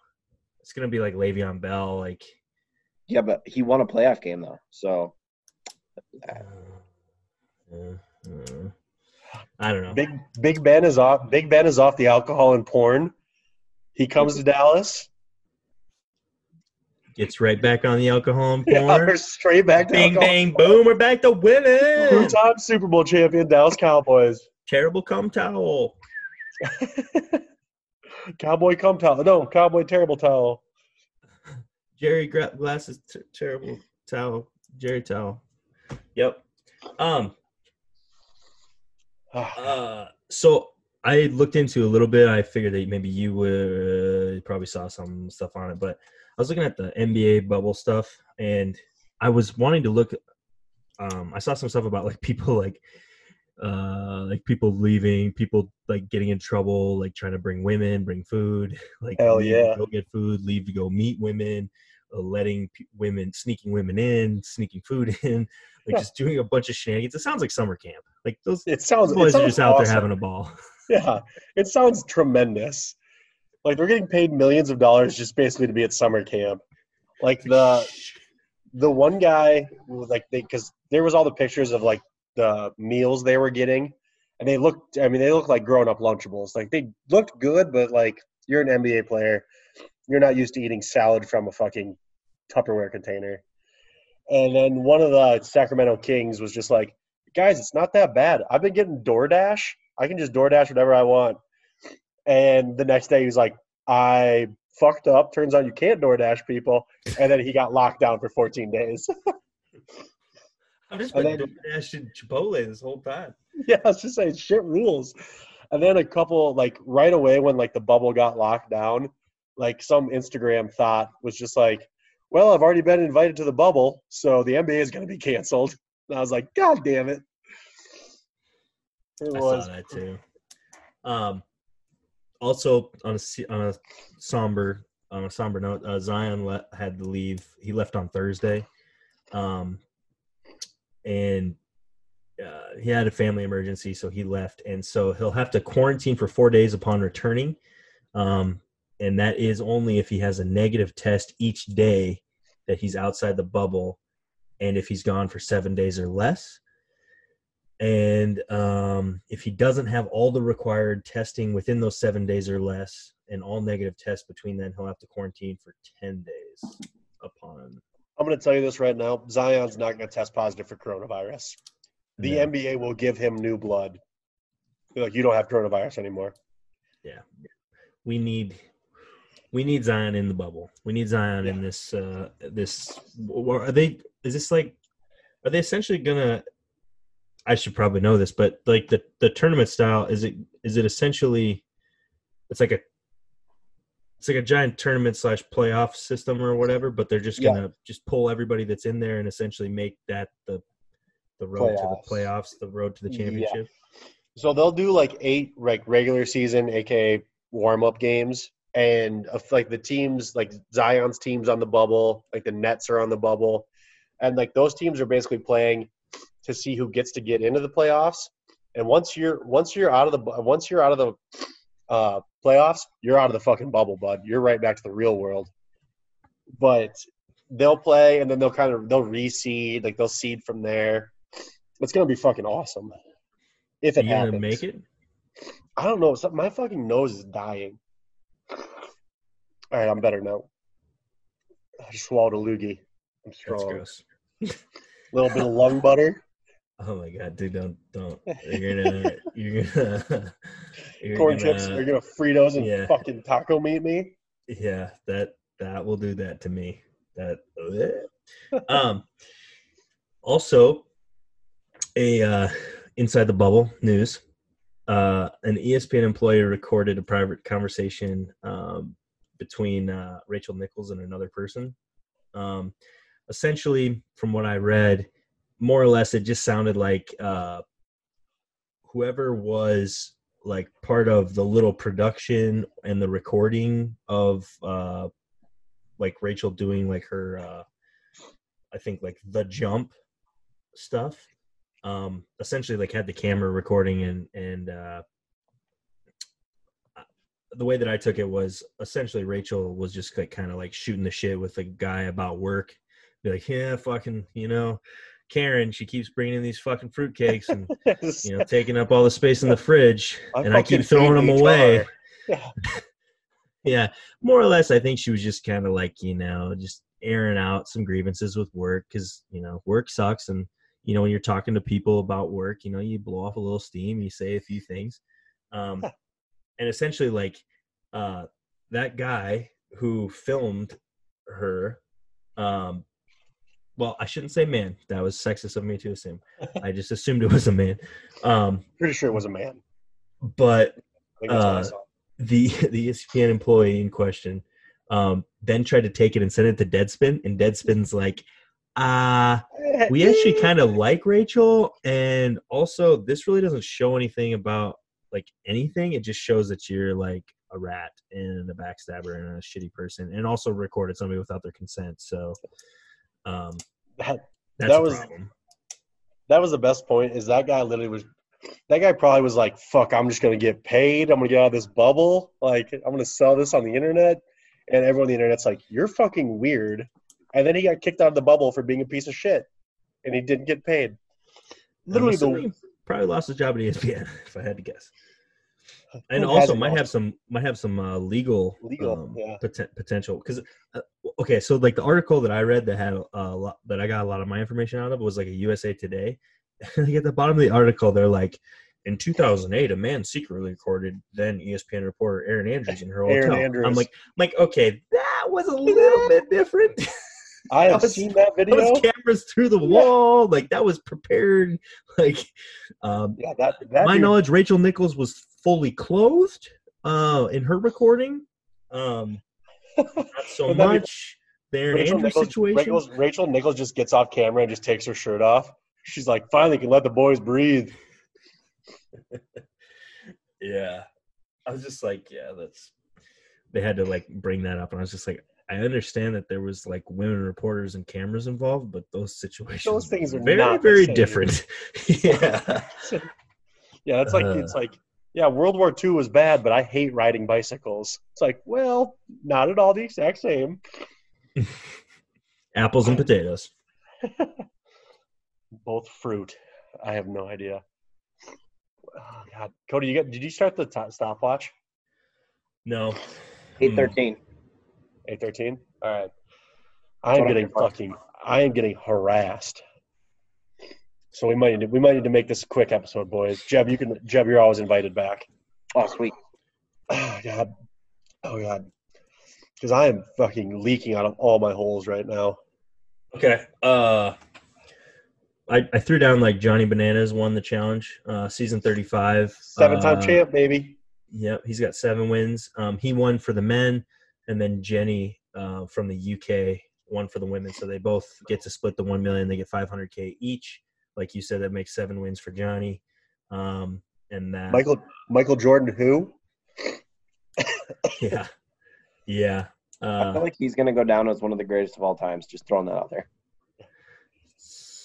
it's gonna be like Le'Veon Bell, like, Yeah, but he won a playoff game though, so uh, uh, uh, I don't know. Big Big Ben is off. Big Ben is off the alcohol and porn. He comes to Dallas. Gets right back on the alcohol and Yeah, porn. we're straight back to Bang alcohol. bang boom, we're back to winning. Two-time Super Bowl champion Dallas Cowboys. Terrible cum towel. Cowboy come towel. No, Cowboy terrible towel. Jerry glasses, t- terrible towel. Jerry towel. Yep. Um. Ah, Uh, so I looked into a little bit. I figured that maybe you would probably saw some stuff on it, but I was looking at the NBA bubble stuff, and I was wanting to look. Um, I saw some stuff about like people like, uh, like people leaving, people like getting in trouble, like trying to bring women, bring food, like Hell yeah. go get food, leave to go meet women, uh, letting p- women, sneaking women in, sneaking food in, like Yeah. just doing a bunch of shenanigans. It sounds like summer camp. Like those it sounds. It boys are sounds just out there having a ball. Yeah, it sounds tremendous. Like they're getting paid millions of dollars just basically to be at summer camp. Like the the one guy, like they, because there was all the pictures of like the meals they were getting, and they looked. I mean, they looked like grown up Lunchables. Like they looked good, but like you're an NBA player, you're not used to eating salad from a fucking Tupperware container. And then one of the Sacramento Kings was just like, guys, it's not that bad. I've been getting DoorDash. I can just DoorDash whatever I want. And the next day he was like, I fucked up. Turns out you can't DoorDash people. And then he got locked down for 14 days. I've just been then- DoorDash Chipotle this whole time. yeah, I was just saying shit rules. And then a couple like right away when like the bubble got locked down, like some Instagram thought was just like, well, I've already been invited to the bubble, so the NBA is going to be canceled. And I was like, God damn it. It I was saw that too. Um, also on a on a somber on a somber note, uh, Zion le- had to leave. He left on Thursday, um, and uh, he had a family emergency, so he left, and so he'll have to quarantine for four days upon returning. Um, and that is only if he has a negative test each day that he's outside the bubble, and if he's gone for seven days or less and um, if he doesn't have all the required testing within those seven days or less, and all negative tests between then, he'll have to quarantine for ten days upon I'm going to tell you this right now. Zion's not going to test positive for coronavirus. The No. NBA will give him new blood. Like you don't have coronavirus anymore. Yeah. We need we need Zion in the bubble. We need Zion in this uh this are they is this like are they essentially gonna I should probably know this, but like the the tournament style is it is it essentially it's like a it's like a giant tournament slash playoff system or whatever, but they're just gonna just pull everybody that's in there and essentially make that the the road to the playoffs, the road to the Yeah. championship. So they'll do like eight like regular season, aka warm up games, and uh, like the teams like Zion's teams on the bubble, like the Nets are on the bubble, and like those teams are basically playing to see who gets to get into the playoffs. And once you're once you're out of the once you're out of the uh, playoffs, you're out of the fucking bubble, bud. You're right back to the real world. But they'll play, and then they'll kind of they'll reseed, like they'll seed from there. It's gonna be fucking awesome. If it you gonna happens. make it? I don't know. My fucking nose is dying. All right, I'm better now. I just swallowed a loogie. I'm strong. little bit of lung butter. Oh my god, dude! Don't don't. You're gonna you're gonna you're corn gonna, chips. You're gonna Fritos and yeah. fucking taco meat me. Yeah, that that will do that to me. That um. Also, a uh, inside the bubble news. Uh, an ESPN employee recorded a private conversation um, between uh, Rachel Nichols and another person. Um, essentially, from what I read, more or less, it just sounded like uh, whoever was like part of the little production and the recording of uh, like Rachel doing like her, uh, I think like the jump stuff. Um, essentially, like had the camera recording and and uh, the way that I took it was essentially Rachel was just like kind of like shooting the shit with a guy about work. Be like, yeah, fucking, you know, Karen, she keeps bringing in these fucking fruitcakes and you know taking up all the space in the fridge, and I keep throwing them away. Yeah. Yeah, more or less, I think she was just kind of like you know just airing out some grievances with work because you know work sucks, and you know when you're talking to people about work, you know you blow off a little steam, you say a few things, um, and essentially like uh, that guy who filmed her. Um, well, I shouldn't say man. That was sexist of me to assume. I just assumed it was a man. Um, Pretty sure it was a man. but I think that's what I Uh, the the ESPN employee in question um, then tried to take it and send it to Deadspin, and Deadspin's like, uh we actually kind of like Rachel, and also this really doesn't show anything about like anything. It just shows that you're like a rat and a backstabber and a shitty person, and also recorded somebody without their consent. So, um, That, that's That was- problem. that was the best point. Is that guy literally was. That guy probably was like, "Fuck! I'm just gonna get paid. I'm gonna get out of this bubble. Like, I'm gonna sell this on the internet." And everyone on the internet's like, "You're fucking weird." And then he got kicked out of the bubble for being a piece of shit, and he didn't get paid. Literally, the probably lost his job at ESPN if I had to guess. And also might lost have some might have some uh, legal Legal, um, yeah. poten- potential because uh, okay, so like the article that I read that had a lot that I got a lot of my information out of was like a USA Today. Like at the bottom of the article, they're like, in 2008, a man secretly recorded then ESPN reporter Erin Andrews in her Erin hotel. Andrews. I'm like, I'm like, okay, that was a little bit different. I have was- seen that That video. was cameras through the wall, like that was prepared. Like, um, Yeah, that. that my dude- knowledge, Rachel Nichols was fully clothed uh, in her recording. Um, not so Would that be- much. The Erin Rachel Andrews Nichols, situation. Rachel, Rachel Nichols just gets off camera and just takes her shirt off. She's like, "Finally, can let the boys breathe." Yeah, I was just like, yeah, that's. They had to like bring that up, and I was just like, I understand that there was like women reporters and cameras involved, but those situations, Those things are very, very different. yeah, Yeah, it's like Uh. it's like yeah, World War II was bad, but I hate riding bicycles. It's like, well, not at all the exact same. apples and potatoes. Both fruit. I have no idea. Oh, God, Cody, you got? Did you start the t- stopwatch? No. Eight Hmm. thirteen. Eight thirteen. All right. I am getting fucking. I am getting harassed. So we might need to, we might need to make this a quick episode, boys. Jeb, you can. Jeb, you're always invited back. Oh sweet. Oh god. Oh god. Because I am fucking leaking out of all my holes right now. Okay. Uh, I, I threw down like Johnny Bananas won the challenge, uh, season 35. Seven-time Uh, champ, baby. Yep, he's got seven wins. Um, he won for the men, and then Jenny uh, from the UK won for the women. So they both get to split the one million. They get 500k each. Like you said, that makes seven wins for Johnny. Um, and that Michael Michael Jordan, who? yeah, yeah. I Uh, feel like he's gonna go down as one of the greatest of all times. Just throwing that out there.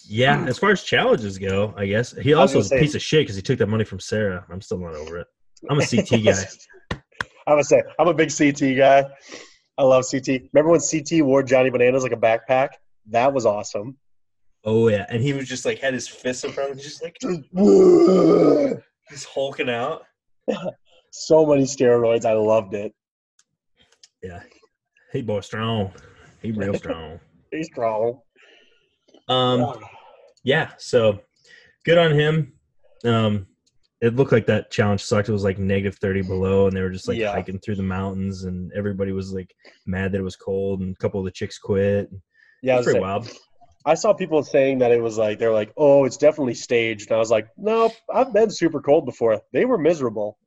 yeah, as far as challenges go, I guess he I was also gonna is a piece of shit because he took that money from Sarah. I'm still not over it. I'm a CT guy. I'm gonna say I'm a big CT guy. I love CT. Remember when CT wore Johnny Bananas like a backpack? That was awesome. Oh yeah, and he was just like had his fists in front of him, just like he's hulking out. So many steroids. I loved it. Yeah, he boy strong. He real strong. He's strong. Um, yeah. So good on him. Um, it looked like that challenge sucked. It was like negative thirty below, and they were just like Yeah. hiking through the mountains, and everybody was like mad that it was cold, and a couple of the chicks quit. yeah, it was was pretty saying- wild. I saw people saying that it was like they're like, oh, it's definitely staged. And I was like, nope, I've been super cold before. They were miserable.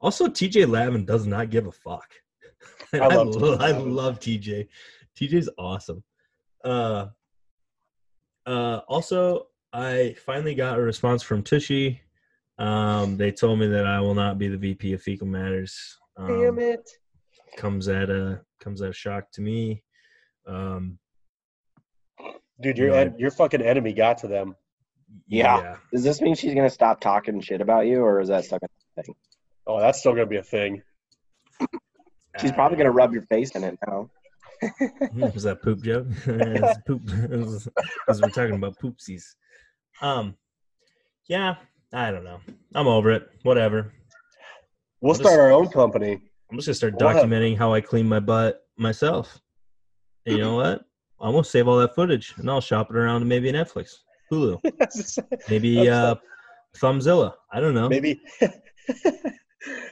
Also, TJ Lavin does not give a fuck. I I, love lo- I love TJ. TJ's awesome. Uh, uh, also, I finally got a response from Tushy. Um, they told me that I will not be the VP of Fecal Matters. Um, it. Comes at a comes at a shock to me. Um, Dude, your No, en- your fucking enemy got to them. Yeah. Does this mean she's gonna stop talking shit about you, or is that still Gonna be a thing? Oh, that's still gonna be a thing. She's probably gonna rub your face in it now. Was that poop joke? It's poop. Because we're talking about poopsies. Um, yeah, I don't know. I'm over it. Whatever. We'll I'll just- start our own company. I'm just gonna start We'll documenting how I clean my butt myself. And you know what? I'm gonna save all that footage and I'll shop it around to maybe Netflix, Hulu, maybe uh, Thumbzilla. I don't know. Maybe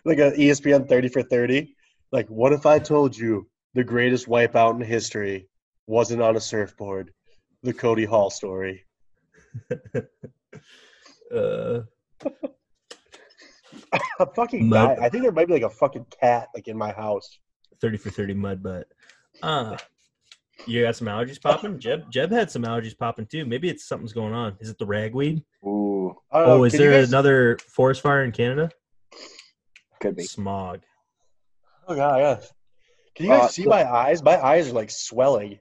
like a E ESPN 30 for 30. Like, what if I told you the greatest wipeout in history wasn't on a surfboard? The Cody Hall story. Uh, A fucking Mud- guy. I think there might be like a fucking cat like in my house. Thirty for thirty mud butt. Uh, you got some allergies popping? Jeb Jeb had some allergies popping too. Maybe it's something's going on. Is it the ragweed? Ooh, I know, Oh, is there guys- another forest fire in Canada? could be. Smog. Oh god, yeah. Can you guys Uh, see so- my eyes? My eyes are like swelling.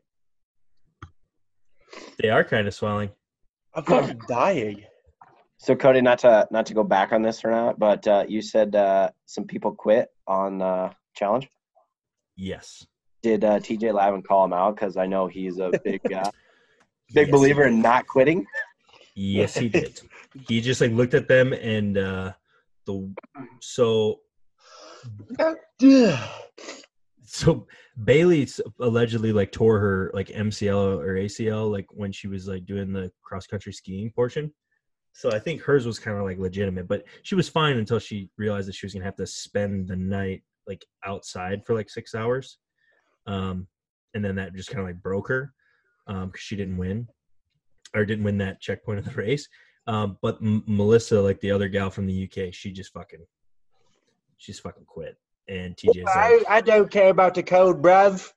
They are kind of swelling. I'm fucking dying. So Cody, not to not to go back on this or not, but uh, you said uh, some people quit on uh, challenge. Yes. Did uh, TJ Lavin call him out? Because I know he's a big uh, big Yes, believer in not quitting. Yes, he did. he just like looked at them and uh the so so Bailey allegedly like tore her like MCL or ACL like when she was like doing the cross country skiing portion. So I think hers was kind of like legitimate, but she was fine until she realized that she was gonna have to spend the night like outside for like six hours, um, and then that just kind of like broke her because she didn't win or didn't win that checkpoint of the race. Um, but M- Melissa, like the other gal from the UK, she just fucking, she's fucking quit. And TJ's like, I don't care about the code, bruv.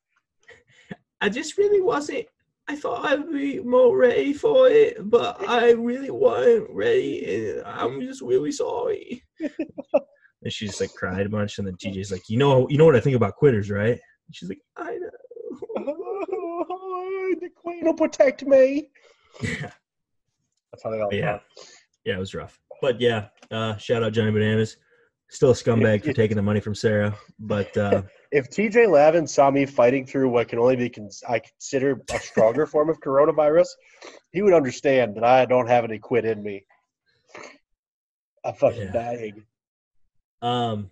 I just really wasn't. I thought I'd be more ready for it, but I really wasn't ready. And I'm just really sorry. and she just like cried a bunch, and then TJ's like, you know, you know what I think about quitters, right? She's like, I know. the queen will protect me. Yeah. That's how they all yeah, talk. yeah, it was rough. But yeah, uh, shout out Johnny Bananas. Still a scumbag for taking the money from Sarah, but uh, If TJ Lavin saw me fighting through what can only be cons- I consider a stronger form of coronavirus, he would understand that I don't have any quit in me. I'm fucking Yeah. dying. Um,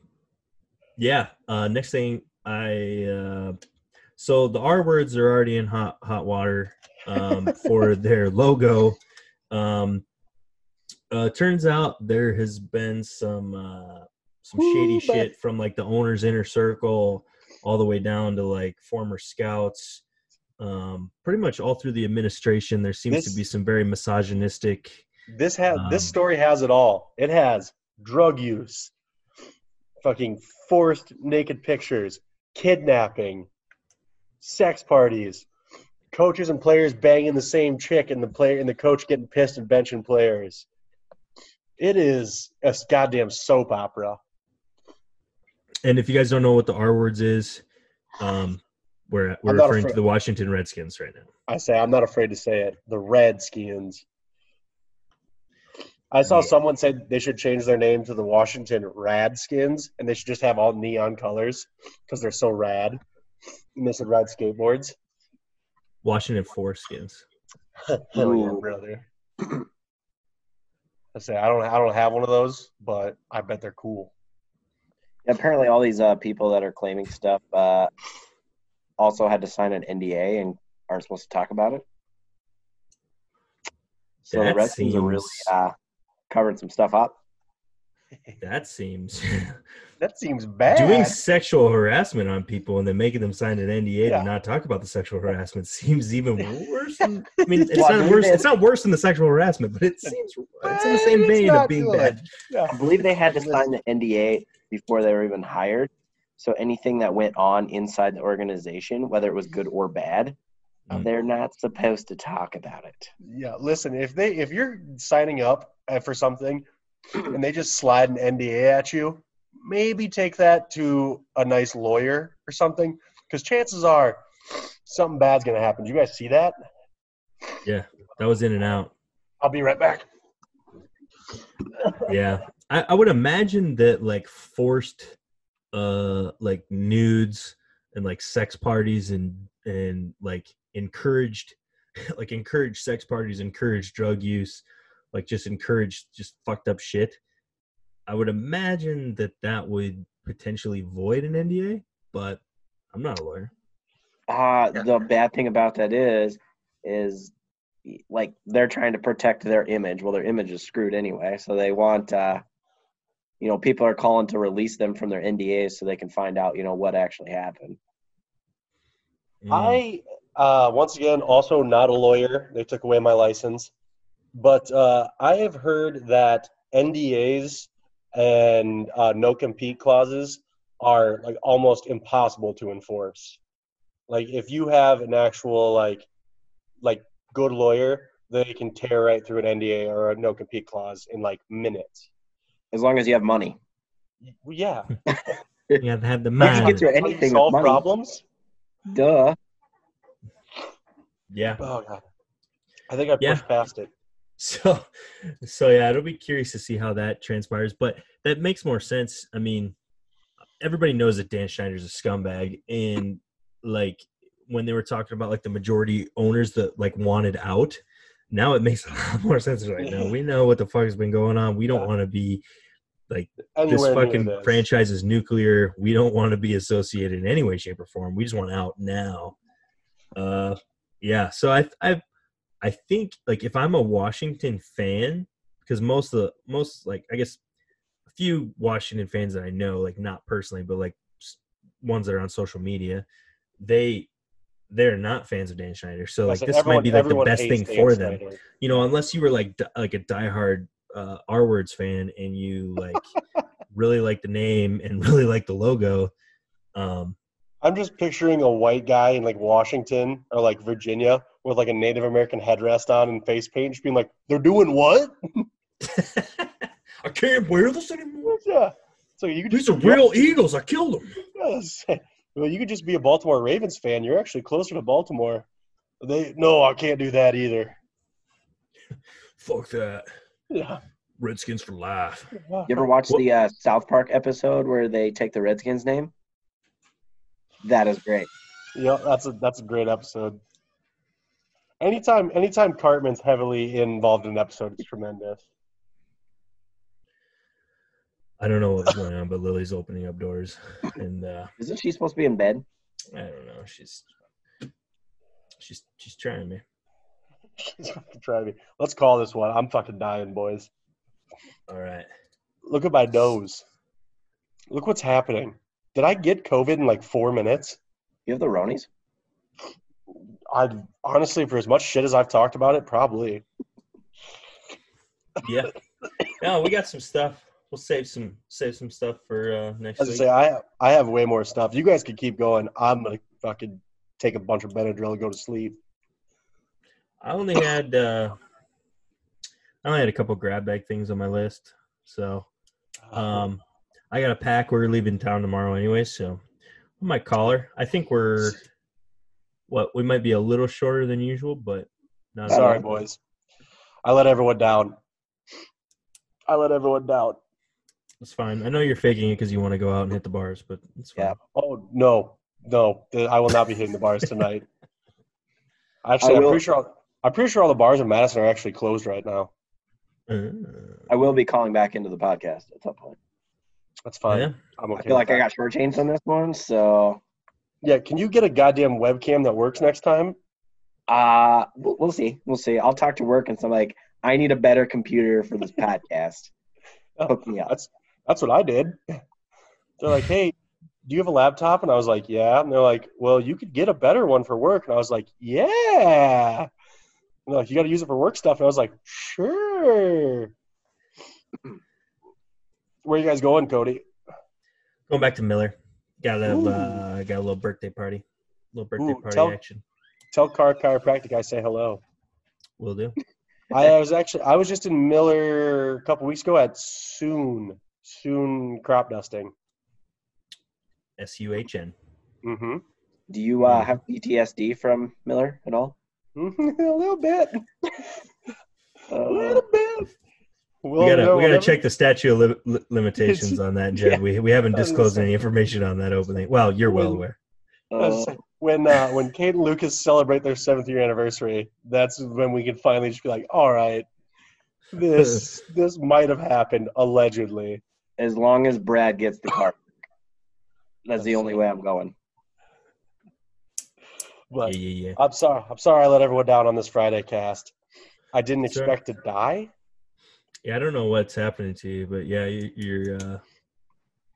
yeah. Uh, next thing I uh, so the R words are already in hot hot water um, for their logo. Um, uh, turns out there has been some uh, some shady Ooh, but- shit from like the owner's inner circle all the way down to like former scouts. Um, pretty much all through the administration, there seems to be some very misogynistic. This has this Um, story has it all. It has drug use, fucking forced naked pictures, kidnapping, sex parties, coaches and players banging the same chick, and the player and the coach getting pissed and benching players. It is a goddamn soap opera. And if you guys don't know what the R words is, um, we're we're referring to the Washington Redskins right now. I say I'm not afraid to say it. The Redskins. I saw Yeah. someone say they should change their name to the Washington Radskins, and they should just have all neon colors because they're so rad. And they said rad skateboards. Washington Foreskins. Hell yeah, brother. I say I don't I don't have one of those, but I bet they're cool. Apparently, all these uh, people that are claiming stuff uh, also had to sign an NDA and aren't supposed to talk about it. So the That Redskins are really uh, covering some stuff up. That seems That seems bad. doing sexual harassment on people and then making them sign an NDA Yeah. to not talk about the sexual harassment seems even worse. Than, I mean, it's Well, I not worse. It's not worse than the sexual harassment, but it seems it's in the same It's vein not of being good. bad. I believe they had to sign the NDA before they were even hired. So anything that went on inside the organization, whether it was good or bad, Mm. they're not supposed to talk about it. Yeah, listen, if they if you're signing up for something and they just slide an NDA at you, maybe take that to a nice lawyer or something because chances are something bad's going to happen. Do you guys see that? Yeah, that was in and out. I'll be right back. Yeah, I, I would imagine that like forced, uh, like nudes and like sex parties and and like encouraged, like encouraged sex parties, encouraged drug use, like just encouraged just fucked up shit. I would imagine that that would potentially void an NDA, but I'm not a lawyer. Uh, the bad thing about that is, is like they're trying to protect their image. Well, their image is screwed anyway, so they want, uh, you know, people are calling to release them from their NDAs so they can find out, you know, what actually happened. Mm. I uh, once again also not a lawyer. They took away my license, but uh, I have heard that NDAs and uh, no compete clauses are like almost impossible to enforce. Like if you have an actual like like good lawyer, they can tear right through an NDA or a no compete clause in like minutes. As long as you have money, Well, Yeah, you have to have the you can get through How do anything with solve money. problems. Duh. Yeah. Oh god, I think I pushed Yeah. past it. So, so yeah, it'll be curious to see how that transpires. But that makes more sense. I mean, everybody knows that Dan Snyder's a scumbag, and like when they were talking about like the majority owners that like wanted out, now it makes a lot more sense. Right now, we know what the fuck has been going on. We don't Yeah. want to be like this Anywhere near fucking this. franchise is nuclear. We don't want to be associated in any way, shape, or form. We just want out now. Uh, yeah. So I, I, I think like if I'm a Washington fan, because most of the most like I guess a few Washington fans that I know, like not personally, but like ones that are on social media, they they're not fans of Dan Snyder. So like this everyone- might be like the best thing Dan for them you know, unless you were like di- like a diehard uh, R words fan and you like really like the name and really like the logo. Um, I'm just picturing a white guy in like Washington or like Virginia with like a Native American headrest on and face paint, just being like, "They're doing what?" I can't wear this anymore. yeah. So you could These just are real Eagles. I killed them. Yes. Well, you could just be a Baltimore Ravens fan. You're actually closer to Baltimore. They no, I can't do that either. Fuck that. Yeah. Redskins for life. You ever watch What- the uh, South Park episode where they take the Redskins name? That is great. Yeah, that's a that's a great episode. Anytime anytime Cartman's heavily involved in an episode, it's tremendous. I don't know what's going on, but Lily's opening up doors, and uh, Isn't she supposed to be in bed? I don't know. She's she's she's trying me. He's fucking trying me. Let's call this one. I'm fucking dying, boys. All right. Look at my nose. Look what's happening. Did I get COVID in like four minutes? You have the Ronies? I honestly, for as much shit as I've talked about it, probably. Yeah. No, we got some stuff. We'll save some save some stuff for uh, next As I week. say, I I have way more stuff. You guys can keep going. I'm gonna fucking take a bunch of Benadryl and go to sleep. I only had uh, I only had a couple grab bag things on my list, so um, I got a pack. We're leaving town tomorrow anyway, so I might call her. I think we're what we might be a little shorter than usual, but not Sorry, boys. I let everyone down. I let everyone down. It's fine. I know you're faking it because you want to go out and hit the bars, but it's fine. Yeah. Oh no, no! I will not be hitting the bars tonight. Actually, I I'm pretty sure. All, I'm pretty sure all the bars in Madison are actually closed right now. Uh, I will be calling back into the podcast at some point. That's fine. yeah. I'm okay. I feel like with I that. got shortchanged on this one, so Yeah, can you get a goddamn webcam that works next time? uh we'll, we'll see. We'll see. I'll talk to work and so I'm like, I need a better computer for this podcast. Hook me up. That's that's what I did. They're like, "Hey, do you have a laptop?" And I was like, "Yeah." And they're like, "Well, you could get a better one for work." And I was like, "Yeah." And they're like, "You got to use it for work stuff." And I was like, "Sure." Where you guys going, Cody? Going back to Miller. Got a Ooh. uh, got a little birthday party. Little birthday Ooh, party tell- action. Tell Car Chiropractic I say hello. We'll do. I was actually I was just in Miller a couple weeks ago at Soon Soon crop dusting. S U H N. Mm-hmm. Do you uh, have PTSD from Miller at all? a little bit. A Uh, little bit. We'll We gotta know we gotta whenever- check the statute of li- li- limitations on that, Jed. Yeah. We we haven't I was gonna disclosed any information on that opening. Well, you're well When- aware. uh, when uh, when Kate and Lucas celebrate their seventh year anniversary, that's when we can finally just be like, all right, this this might have happened allegedly. as long as Brad gets the car. That's the only way I'm going. But yeah, yeah, yeah. I'm sorry. I'm sorry I let everyone down on this Friday cast. I didn't Sure. expect to die. Yeah, I don't know what's happening to you, but yeah, you, your uh,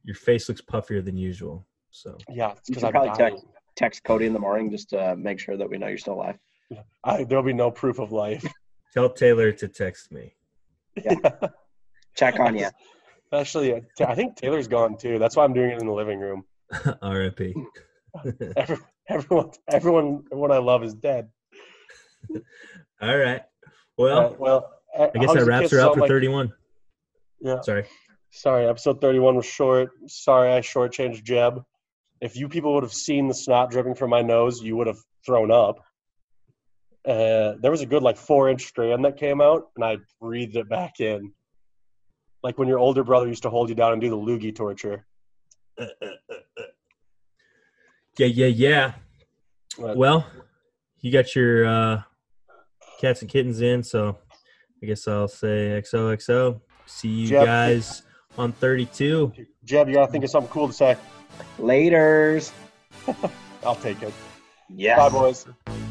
your face looks puffier than usual. So Yeah, because I'm probably text, text Cody in the morning just to make sure that we know you're still alive. I, there'll be no proof of life. tell Taylor to text me. Check on you. Actually, uh, I think Taylor's gone too. That's why I'm doing it in the living room. R.I.P. Every, everyone, everyone, everyone I love is dead. All right. Well, Uh, well, I guess that wraps her up for 31. Yeah. Sorry. Sorry, episode 31 was short. Sorry, I shortchanged Jeb. If you people would have seen the snot dripping from my nose, you would have thrown up. Uh, there was a good like four inch strand that came out, and I breathed it back in. Like when your older brother used to hold you down and do the loogie torture. Yeah, yeah, yeah. But Well, you got your uh, cats and kittens in, so I guess I'll say XOXO. See you Jeff. guys on 32. Jeb, you gotta think of something cool to say. Laters. I'll take it. Yes. Bye, boys. See you.